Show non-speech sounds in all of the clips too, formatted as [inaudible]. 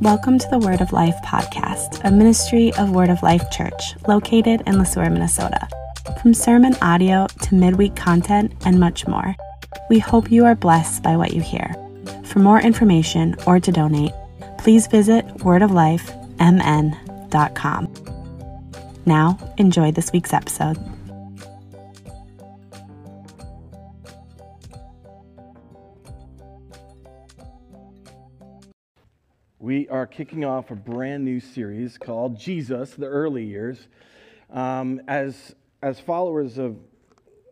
Welcome to the Word of Life podcast, a ministry of Word of Life Church located in Le Sueur, Minnesota. From sermon audio to midweek content and much more, we hope you are blessed by what you hear. For more information or to donate, please visit wordoflifemn.com. Now, enjoy this week's episode. We are kicking off a brand new series called Jesus, the Early Years. Um, as, as followers of,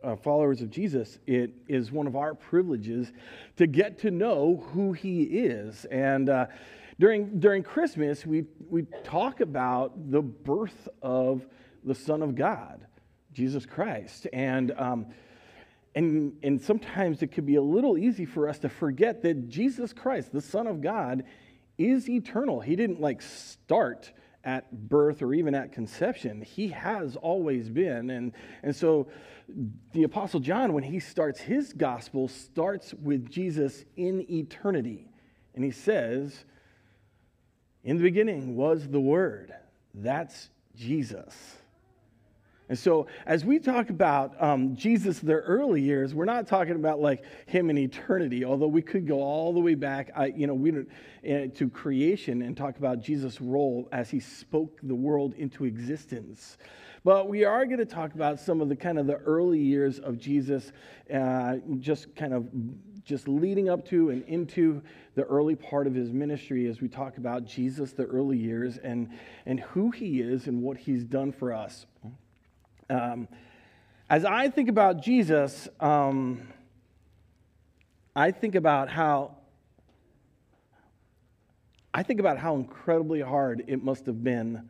uh, followers of Jesus, it is one of our privileges to get to know who he is. And uh, during, during Christmas, we, we talk about the birth of the Son of God, Jesus Christ. And, um, and, and sometimes it could be a little easy for us to forget that Jesus Christ, the Son of God, is eternal. He didn't like start at birth or even at conception. He has always been. And, and so the Apostle John, when he starts his gospel, starts with Jesus in eternity. And he says, In the beginning was the Word. That's Jesus. And so, as we talk about um, Jesus, the early years, we're not talking about like him in eternity, although we could go all the way back, you know, we, uh, to creation and talk about Jesus' role as he spoke the world into existence. But we are going to talk about some of the kind of the early years of Jesus, uh, just kind of just leading up to and into the early part of his ministry as we talk about Jesus, the early years, and, and who he is and what he's done for us. Um, as I think about Jesus, um, I think about how I think about how incredibly hard it must have been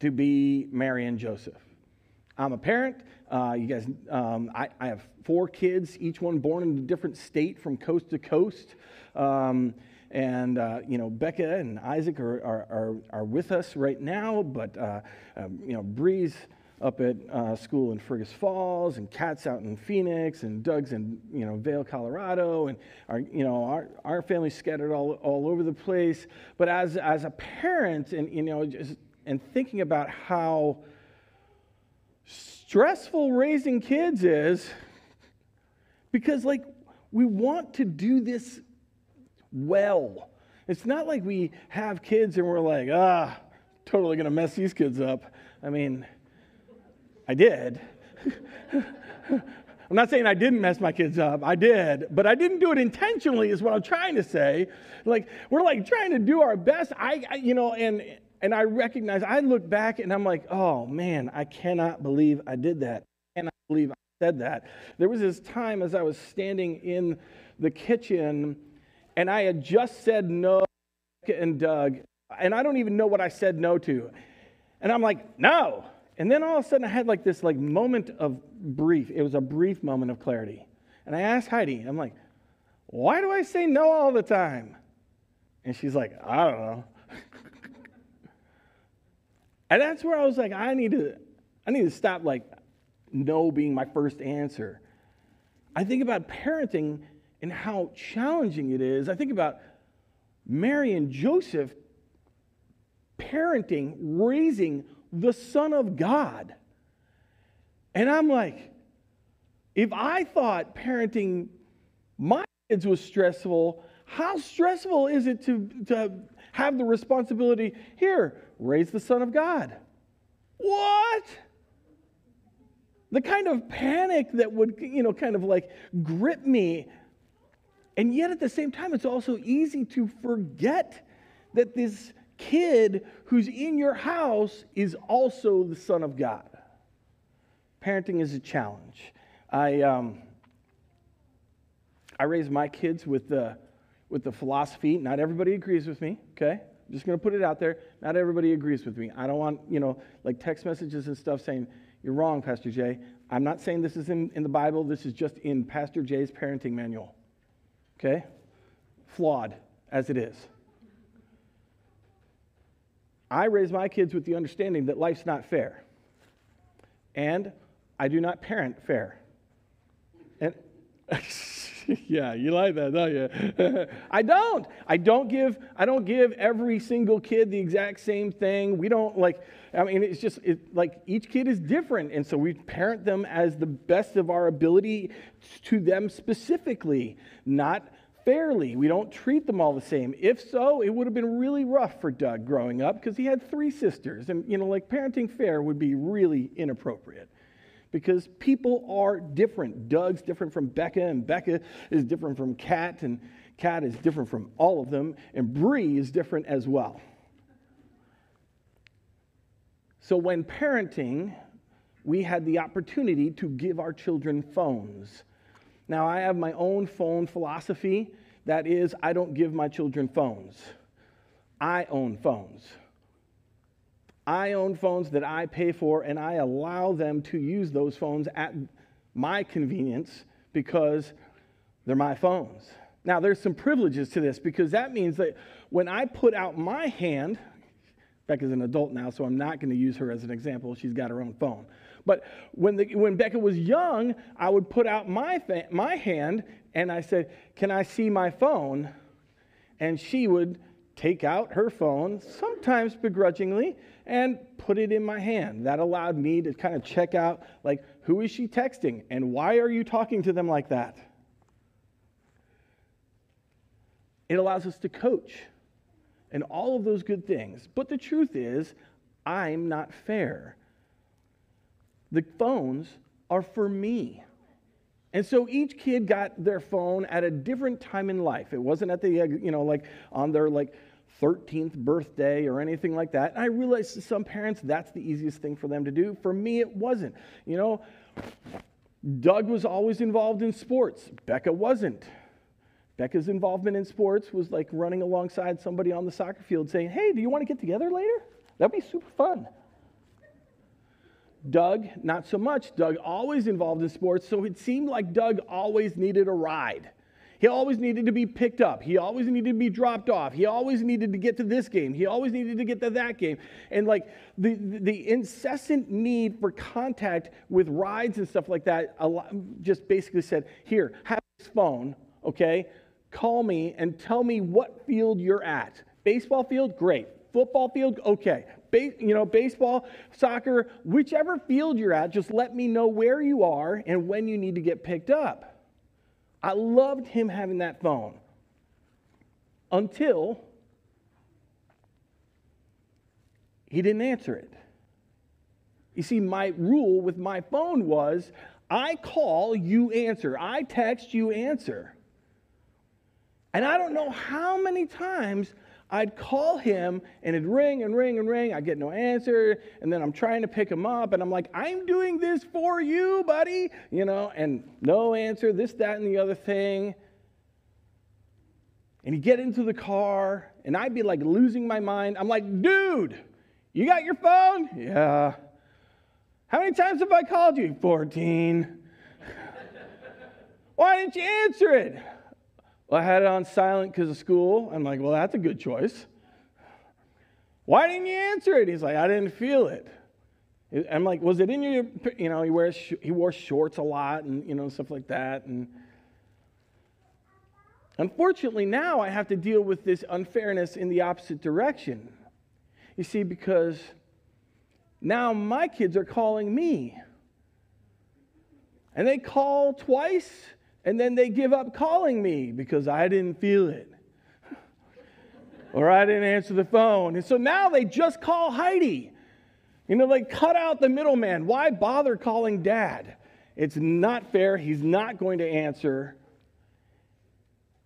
to be Mary and Joseph. I'm a parent. Uh, you guys, um, I, I, have four kids, each one born in a different state from coast to coast. Um, and, uh, you know, Becca and Isaac are, are, are, are, with us right now, but, uh, um, you know, Bree's up at uh, school in Fergus Falls, and Kat's out in Phoenix, and Doug's in you know Vail, Colorado, and our you know our our family's scattered all all over the place. But as as a parent, and you know, just, and thinking about how stressful raising kids is, because like we want to do this well. It's not like we have kids and we're like, ah, totally gonna mess these kids up. I mean I did. [laughs] I'm not saying I didn't mess my kids up. I did, but I didn't do it intentionally, is what I'm trying to say. Like, we're like trying to do our best. I, I, you know, and, and I recognize, I look back and I'm like, oh man, I cannot believe I did that. I cannot believe I said that. There was this time as I was standing in the kitchen and I had just said no and Doug, and I don't even know what I said no to. And I'm like, no. And then all of a sudden I had like this like moment of brief. It was a brief moment of clarity. And I asked Heidi, I'm like, why do I say no all the time? And she's like, I don't know. [laughs] and that's where I was like, I need to, I need to stop like no being my first answer. I think about parenting and how challenging it is. I think about Mary and Joseph parenting, raising the Son of God. And I'm like, if I thought parenting my kids was stressful, how stressful is it to, to have the responsibility here, raise the Son of God? What? The kind of panic that would, you know, kind of like grip me. And yet at the same time, it's also easy to forget that this kid who's in your house is also the Son of God. Parenting is a challenge. I, um, I raise my kids with the, with the philosophy, not everybody agrees with me, okay? I'm just going to put it out there. Not everybody agrees with me. I don't want, you know, like text messages and stuff saying, you're wrong, Pastor Jay. I'm not saying this is in, in the Bible. This is just in Pastor Jay's parenting manual. Okay? Flawed as it is. I raise my kids with the understanding that life's not fair. And I do not parent fair. And [laughs] [laughs] yeah, you like that, don't you? [laughs] I don't. I don't give I don't give every single kid the exact same thing. We don't like I mean it's just it, like each kid is different and so we parent them as the best of our ability to them specifically, not fairly. We don't treat them all the same. If so, it would have been really rough for Doug growing up because he had three sisters and you know like parenting fair would be really inappropriate because people are different. Doug's different from Becca, and Becca is different from Kat, and Kat is different from all of them, and Bree is different as well. So when parenting, we had the opportunity to give our children phones. Now, I have my own phone philosophy. That is, I don't give my children phones. I own phones. I own phones that I pay for, and I allow them to use those phones at my convenience because they're my phones. Now, there's some privileges to this because that means that when I put out my hand, Becca's an adult now, so I'm not going to use her as an example. She's got her own phone. But when, the, when Becca was young, I would put out my, fa- my hand and I said, Can I see my phone? And she would take out her phone, sometimes begrudgingly, and put it in my hand. That allowed me to kind of check out, like, who is she texting and why are you talking to them like that? It allows us to coach and all of those good things. But the truth is, I'm not fair. The phones are for me. And so each kid got their phone at a different time in life. It wasn't at the, you know, like on their like 13th birthday or anything like that. And I realize to some parents that's the easiest thing for them to do. For me, it wasn't. You know, Doug was always involved in sports, Becca wasn't. Becca's involvement in sports was like running alongside somebody on the soccer field saying, Hey, do you want to get together later? That'd be super fun. Doug, not so much. Doug always involved in sports, so it seemed like Doug always needed a ride. He always needed to be picked up. He always needed to be dropped off. He always needed to get to this game. He always needed to get to that game. And like the, the incessant need for contact with rides and stuff like that just basically said, Here, have this phone, okay? Call me and tell me what field you're at. Baseball field? Great. Football field? Okay. You know, baseball, soccer, whichever field you're at, just let me know where you are and when you need to get picked up. I loved him having that phone until he didn't answer it. You see, my rule with my phone was I call, you answer. I text, you answer. And I don't know how many times I'd call him and it'd ring and ring and ring. I'd get no answer. And then I'm trying to pick him up and I'm like, I'm doing this for you, buddy. You know, and no answer, this, that, and the other thing. And he'd get into the car and I'd be like losing my mind. I'm like, dude, you got your phone? Yeah. How many times have I called you? 14. [laughs] Why didn't you answer it? Well, I had it on silent because of school. I'm like, well, that's a good choice. Why didn't you answer it? He's like, I didn't feel it. I'm like, was it in your, you know, he wears, he wore shorts a lot and, you know, stuff like that. And unfortunately, now I have to deal with this unfairness in the opposite direction. You see, because now my kids are calling me. And they call twice and then they give up calling me because I didn't feel it. or I didn't answer the phone. And so now they just call Heidi. You know, like cut out the middleman. Why bother calling dad? It's not fair. He's not going to answer.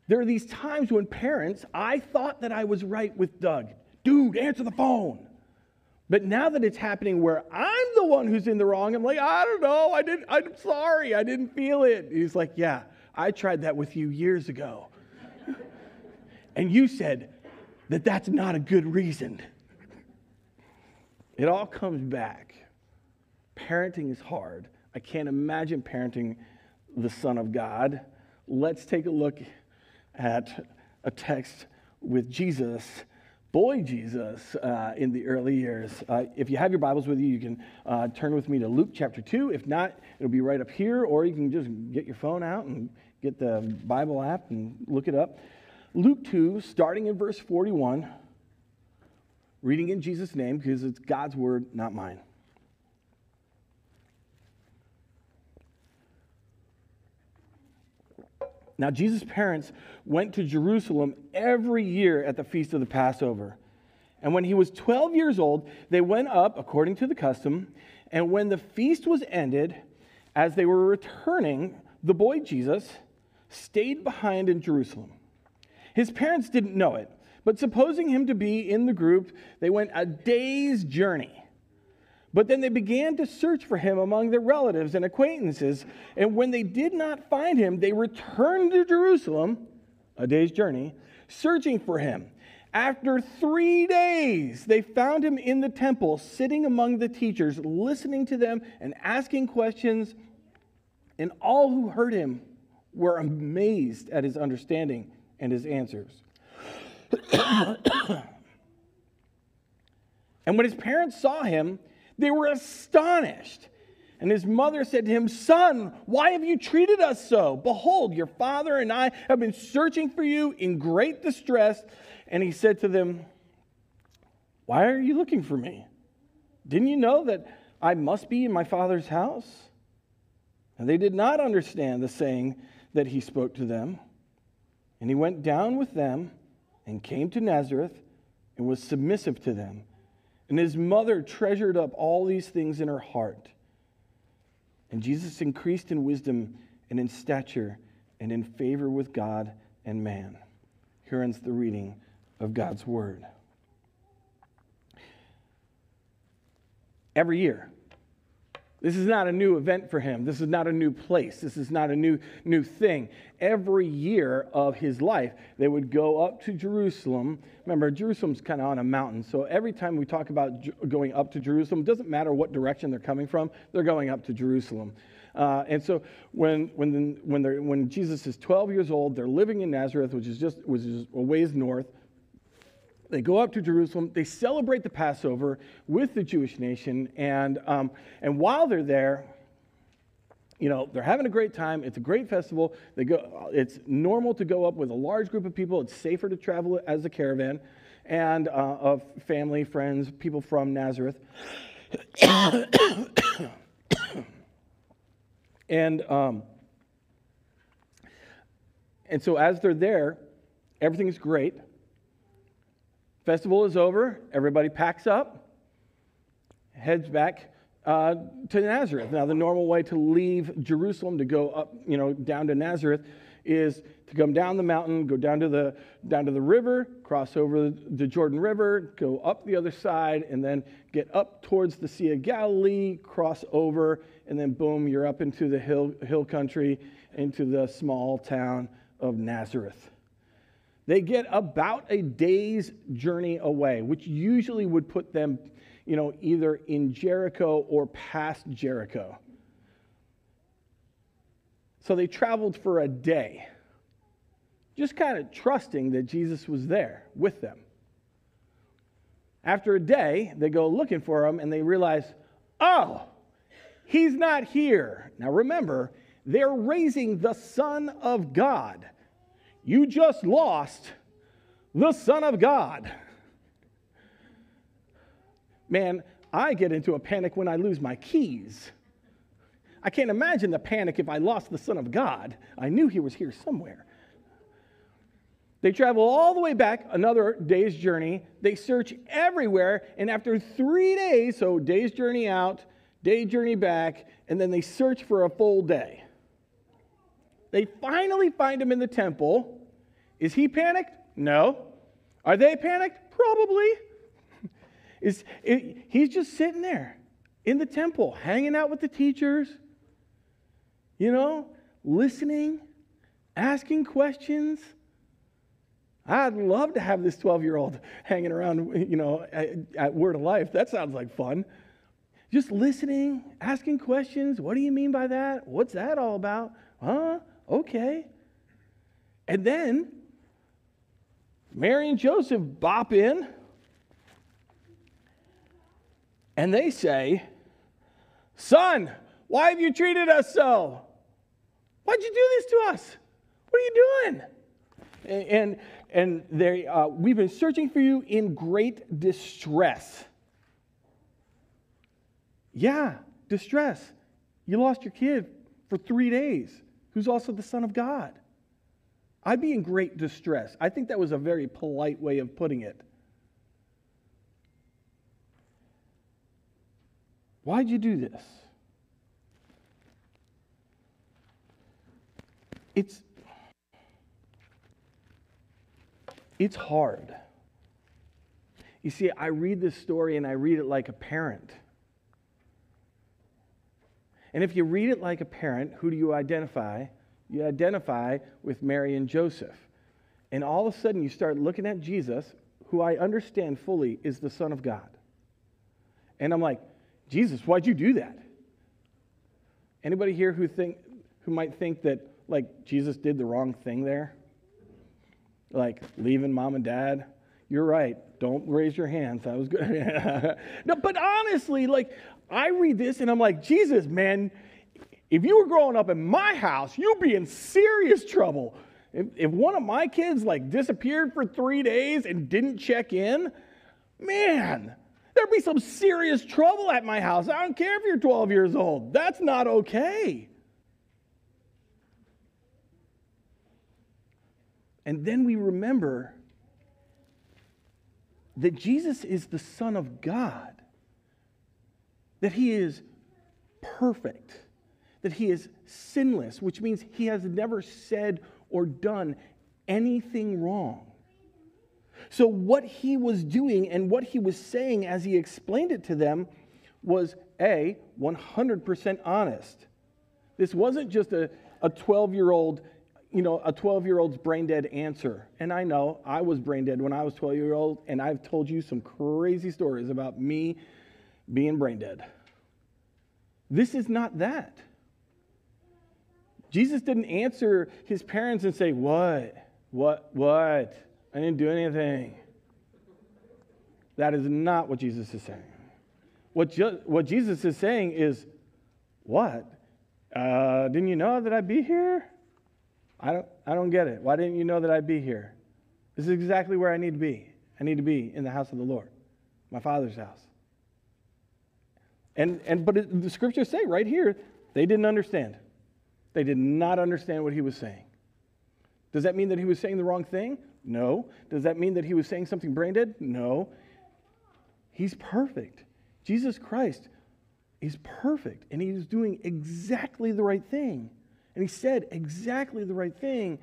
There are these times when parents, I thought that I was right with Doug. Dude, answer the phone. But now that it's happening where I'm the one who's in the wrong, I'm like, I don't know. I didn't, I'm sorry. I didn't feel it. He's like, yeah, I tried that with you years ago. and you said that that's not a good reason. It all comes back. Parenting is hard. I can't imagine parenting the Son of God. Let's take a look at a text with Jesus boy Jesus uh, in the early years. Uh, if you have your Bibles with you, you can uh, turn with me to Luke chapter 2. If not, it'll be right up here, or you can just get your phone out and get the Bible app and look it up. Luke 2, starting in verse 41, reading in Jesus' name because it's God's word, not mine. Now, Jesus' parents went to Jerusalem every year at the feast of the Passover. And when he was 12 years old, they went up according to the custom. And when the feast was ended, as they were returning, the boy Jesus stayed behind in Jerusalem. His parents didn't know it, but supposing him to be in the group, they went a day's journey but then they began to search for him among their relatives and acquaintances. And when they did not find him, they returned to Jerusalem, a day's journey, searching for him. After three days, they found him in the temple, sitting among the teachers, listening to them and asking questions. And all who heard him were amazed at his understanding and his answers. [coughs] and when his parents saw him, they were astonished. And his mother said to him, Son, why have you treated us so? Behold, your father and I have been searching for you in great distress. And he said to them, Why are you looking for me? Didn't you know that I must be in my father's house? And they did not understand the saying that he spoke to them. And he went down with them and came to Nazareth and was submissive to them. And his mother treasured up all these things in her heart. And Jesus increased in wisdom and in stature and in favor with God and man. Here ends the reading of God's word. Every year, this is not a new event for him. This is not a new place. This is not a new, new thing. Every year of his life, they would go up to Jerusalem. Remember, Jerusalem's kind of on a mountain. So every time we talk about going up to Jerusalem, it doesn't matter what direction they're coming from, they're going up to Jerusalem. Uh, and so when, when, when, when Jesus is 12 years old, they're living in Nazareth, which is just which is a ways north. They go up to Jerusalem. They celebrate the Passover with the Jewish nation. And, um, and while they're there, you know, they're having a great time. It's a great festival. They go, it's normal to go up with a large group of people. It's safer to travel as a caravan and uh, of family, friends, people from Nazareth. [coughs] and, um, and so as they're there, everything's great. Festival is over, everybody packs up, heads back uh, to Nazareth. Now, the normal way to leave Jerusalem to go up, you know, down to Nazareth is to come down the mountain, go down to the down to the river, cross over the Jordan River, go up the other side, and then get up towards the Sea of Galilee, cross over, and then boom, you're up into the hill hill country, into the small town of Nazareth. They get about a day's journey away, which usually would put them, you know, either in Jericho or past Jericho. So they traveled for a day, just kind of trusting that Jesus was there with them. After a day, they go looking for him and they realize, oh, he's not here. Now remember, they're raising the Son of God. You just lost the Son of God. Man, I get into a panic when I lose my keys. I can't imagine the panic if I lost the Son of God. I knew he was here somewhere. They travel all the way back, another day's journey. They search everywhere, and after three days, so day's journey out, day journey back, and then they search for a full day. They finally find him in the temple. Is he panicked? No. Are they panicked? Probably. [laughs] Is, it, he's just sitting there in the temple, hanging out with the teachers, you know, listening, asking questions. I'd love to have this 12 year old [laughs] hanging around, you know, at, at Word of Life. That sounds like fun. Just listening, asking questions. What do you mean by that? What's that all about? Huh? Okay. And then Mary and Joseph bop in And they say, Son, why have you treated us so? Why'd you do this to us? What are you doing? And, and they, uh, we've been searching for you in great distress. Yeah, distress. You lost your kid for three days, who's also the Son of God. I'd be in great distress. I think that was a very polite way of putting it. Why'd you do this? It's it's hard. You see, I read this story and I read it like a parent. And if you read it like a parent, who do you identify? You identify with Mary and Joseph. And all of a sudden, you start looking at Jesus, who I understand fully is the Son of God. And I'm like, Jesus, why'd you do that? Anybody here who think who might think that like Jesus did the wrong thing there? Like leaving mom and dad? You're right. Don't raise your hands. That was good. [laughs] no, but honestly, like I read this and I'm like, Jesus, man, if you were growing up in my house, you'd be in serious trouble. If, if one of my kids like disappeared for three days and didn't check in, man, there'd be some serious trouble at my house. I don't care if you're 12 years old. That's not okay. And then we remember that Jesus is the Son of God, that He is perfect that he is sinless, which means he has never said or done anything wrong. So, what he was doing and what he was saying as he explained it to them was A, 100% honest. This wasn't just a, a 12 year old, you know, a 12 year old's brain dead answer. And I know I was brain dead when I was 12 year old, and I've told you some crazy stories about me being brain dead. This is not that. Jesus didn't answer his parents and say, What? What? What? I didn't do anything. That is not what Jesus is saying. What, ju- what Jesus is saying is, What? Uh, didn't you know that I'd be here? I don't, I don't get it. Why didn't you know that I'd be here? This is exactly where I need to be. I need to be in the house of the Lord, my Father's house. And, and but it, the scriptures say right here, they didn't understand. They did not understand what he was saying. Does that mean that he was saying the wrong thing? No. Does that mean that he was saying something brain dead? No. He's perfect. Jesus Christ is perfect, and he is doing exactly the right thing. And he said exactly the right thing.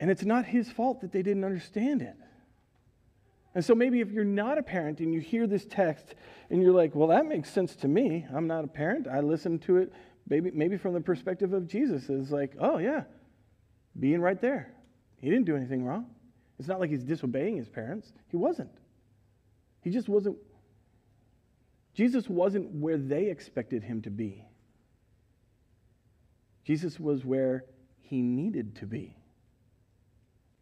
And it's not his fault that they didn't understand it. And so maybe if you're not a parent and you hear this text and you're like, well, that makes sense to me. I'm not a parent. I listen to it maybe, maybe from the perspective of Jesus is like, oh, yeah, being right there. He didn't do anything wrong. It's not like he's disobeying his parents. He wasn't. He just wasn't. Jesus wasn't where they expected him to be. Jesus was where he needed to be.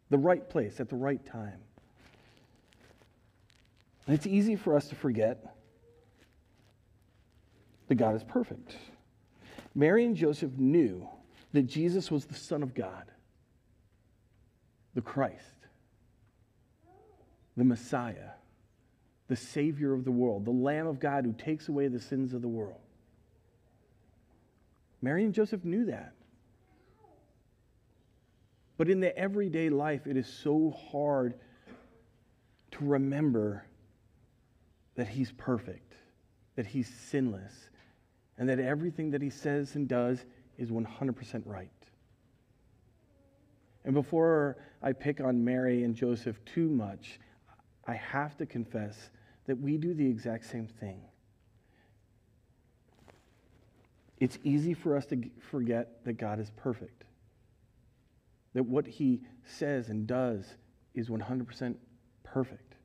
The right place at the right time. And it's easy for us to forget that God is perfect. Mary and Joseph knew that Jesus was the Son of God, the Christ, the Messiah, the Savior of the world, the Lamb of God who takes away the sins of the world. Mary and Joseph knew that. But in the everyday life, it is so hard to remember that he's perfect, that he's sinless, and that everything that he says and does is 100% right. And before I pick on Mary and Joseph too much, I have to confess that we do the exact same thing. It's easy for us to forget that God is perfect, that what he says and does is 100% perfect,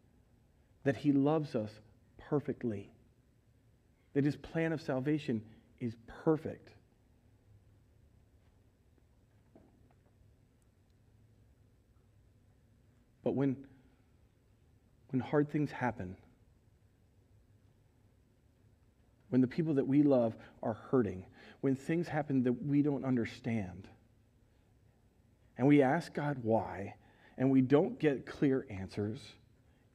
that he loves us perfectly, that his plan of salvation is perfect. But when, when hard things happen, when the people that we love are hurting, when things happen that we don't understand, and we ask God why, and we don't get clear answers,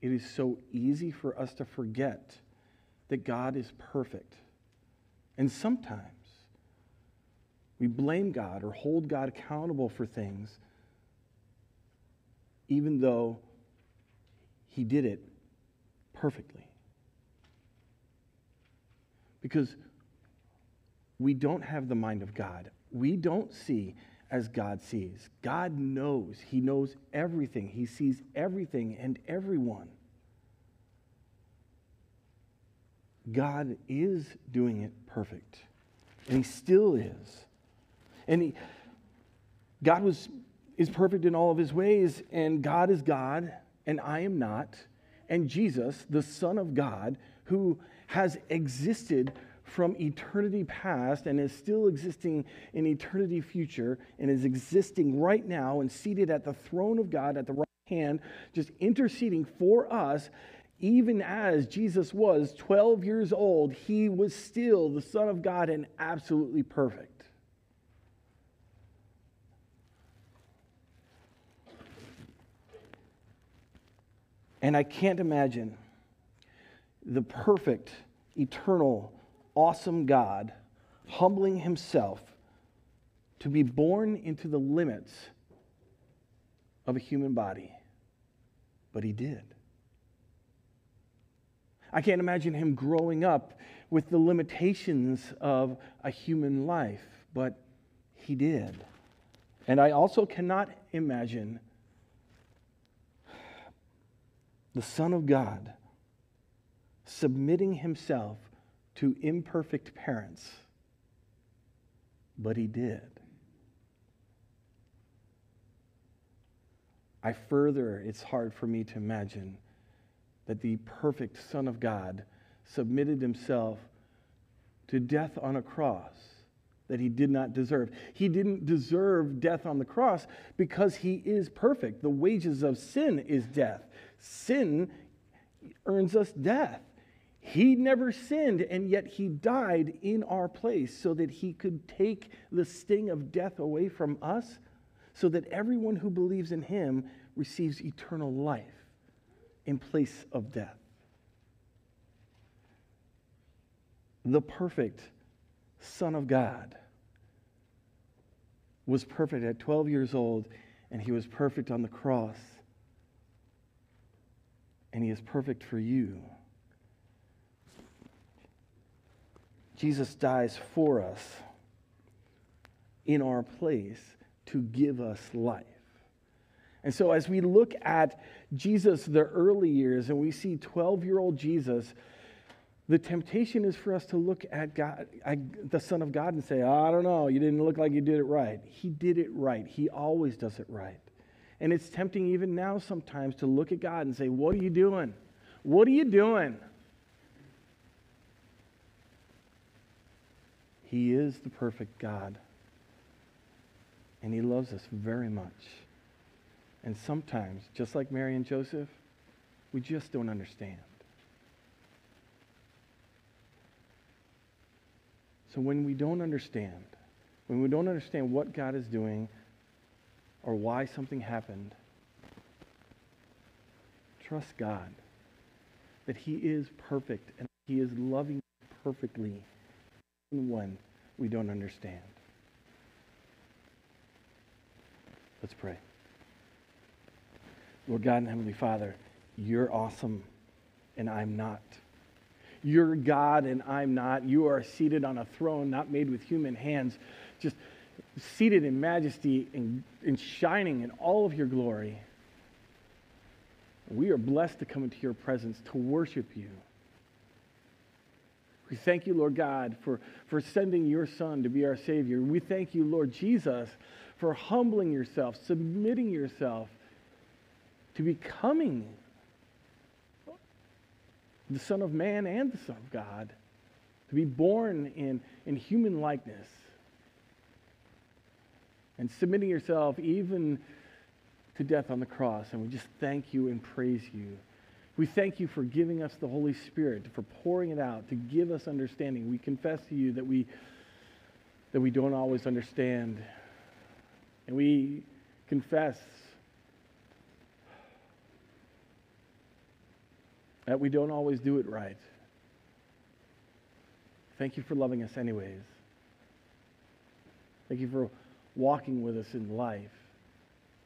it is so easy for us to forget that God is perfect. And sometimes we blame God or hold God accountable for things, even though He did it perfectly. Because we don't have the mind of God. We don't see as God sees. God knows. He knows everything. He sees everything and everyone. God is doing it perfect. And he still is. And he, God was, is perfect in all of his ways, and God is God, and I am not. And Jesus, the Son of God, who has existed from eternity past and is still existing in eternity future and is existing right now and seated at the throne of God at the right hand, just interceding for us. Even as Jesus was 12 years old, he was still the Son of God and absolutely perfect. And I can't imagine the perfect, eternal, awesome God humbling himself to be born into the limits of a human body. But he did. I can't imagine him growing up with the limitations of a human life, but he did. And I also cannot imagine the Son of God submitting himself to imperfect parents, but he did. I further, it's hard for me to imagine that the perfect Son of God submitted himself to death on a cross that he did not deserve. He didn't deserve death on the cross because he is perfect. The wages of sin is death. Sin earns us death. He never sinned, and yet he died in our place so that he could take the sting of death away from us, so that everyone who believes in him receives eternal life in place of death. The perfect Son of God was perfect at 12 years old, and he was perfect on the cross. And he is perfect for you. Jesus dies for us in our place to give us life. And so, as we look at Jesus, the early years, and we see 12 year old Jesus, the temptation is for us to look at God, the Son of God, and say, oh, I don't know, you didn't look like you did it right. He did it right. He always does it right. And it's tempting even now sometimes to look at God and say, What are you doing? What are you doing? He is the perfect God. And He loves us very much. And sometimes, just like Mary and Joseph, we just don't understand. So when we don't understand, when we don't understand what God is doing or why something happened, trust God that He is perfect and He is loving perfectly when we don't understand. Let's pray. Lord God and Heavenly Father, you're awesome and I'm not. You're God and I'm not. You are seated on a throne not made with human hands, just seated in majesty and, and shining in all of your glory. We are blessed to come into your presence to worship you. We thank you, Lord God, for, for sending your Son to be our Savior. We thank you, Lord Jesus, for humbling yourself, submitting yourself to becoming the Son of Man and the Son of God, to be born in, in human likeness, and submitting yourself even to death on the cross. And we just thank you and praise you. We thank you for giving us the Holy Spirit, for pouring it out, to give us understanding. We confess to you that we, that we don't always understand. And we confess that we don't always do it right. Thank you for loving us, anyways. Thank you for walking with us in life,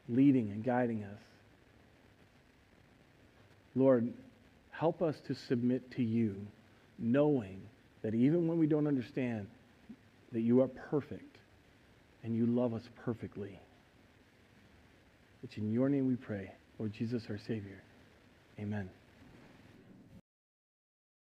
leading and guiding us. Lord, help us to submit to you, knowing that even when we don't understand, that you are perfect and you love us perfectly. It's in your name we pray, Lord Jesus, our Savior. Amen.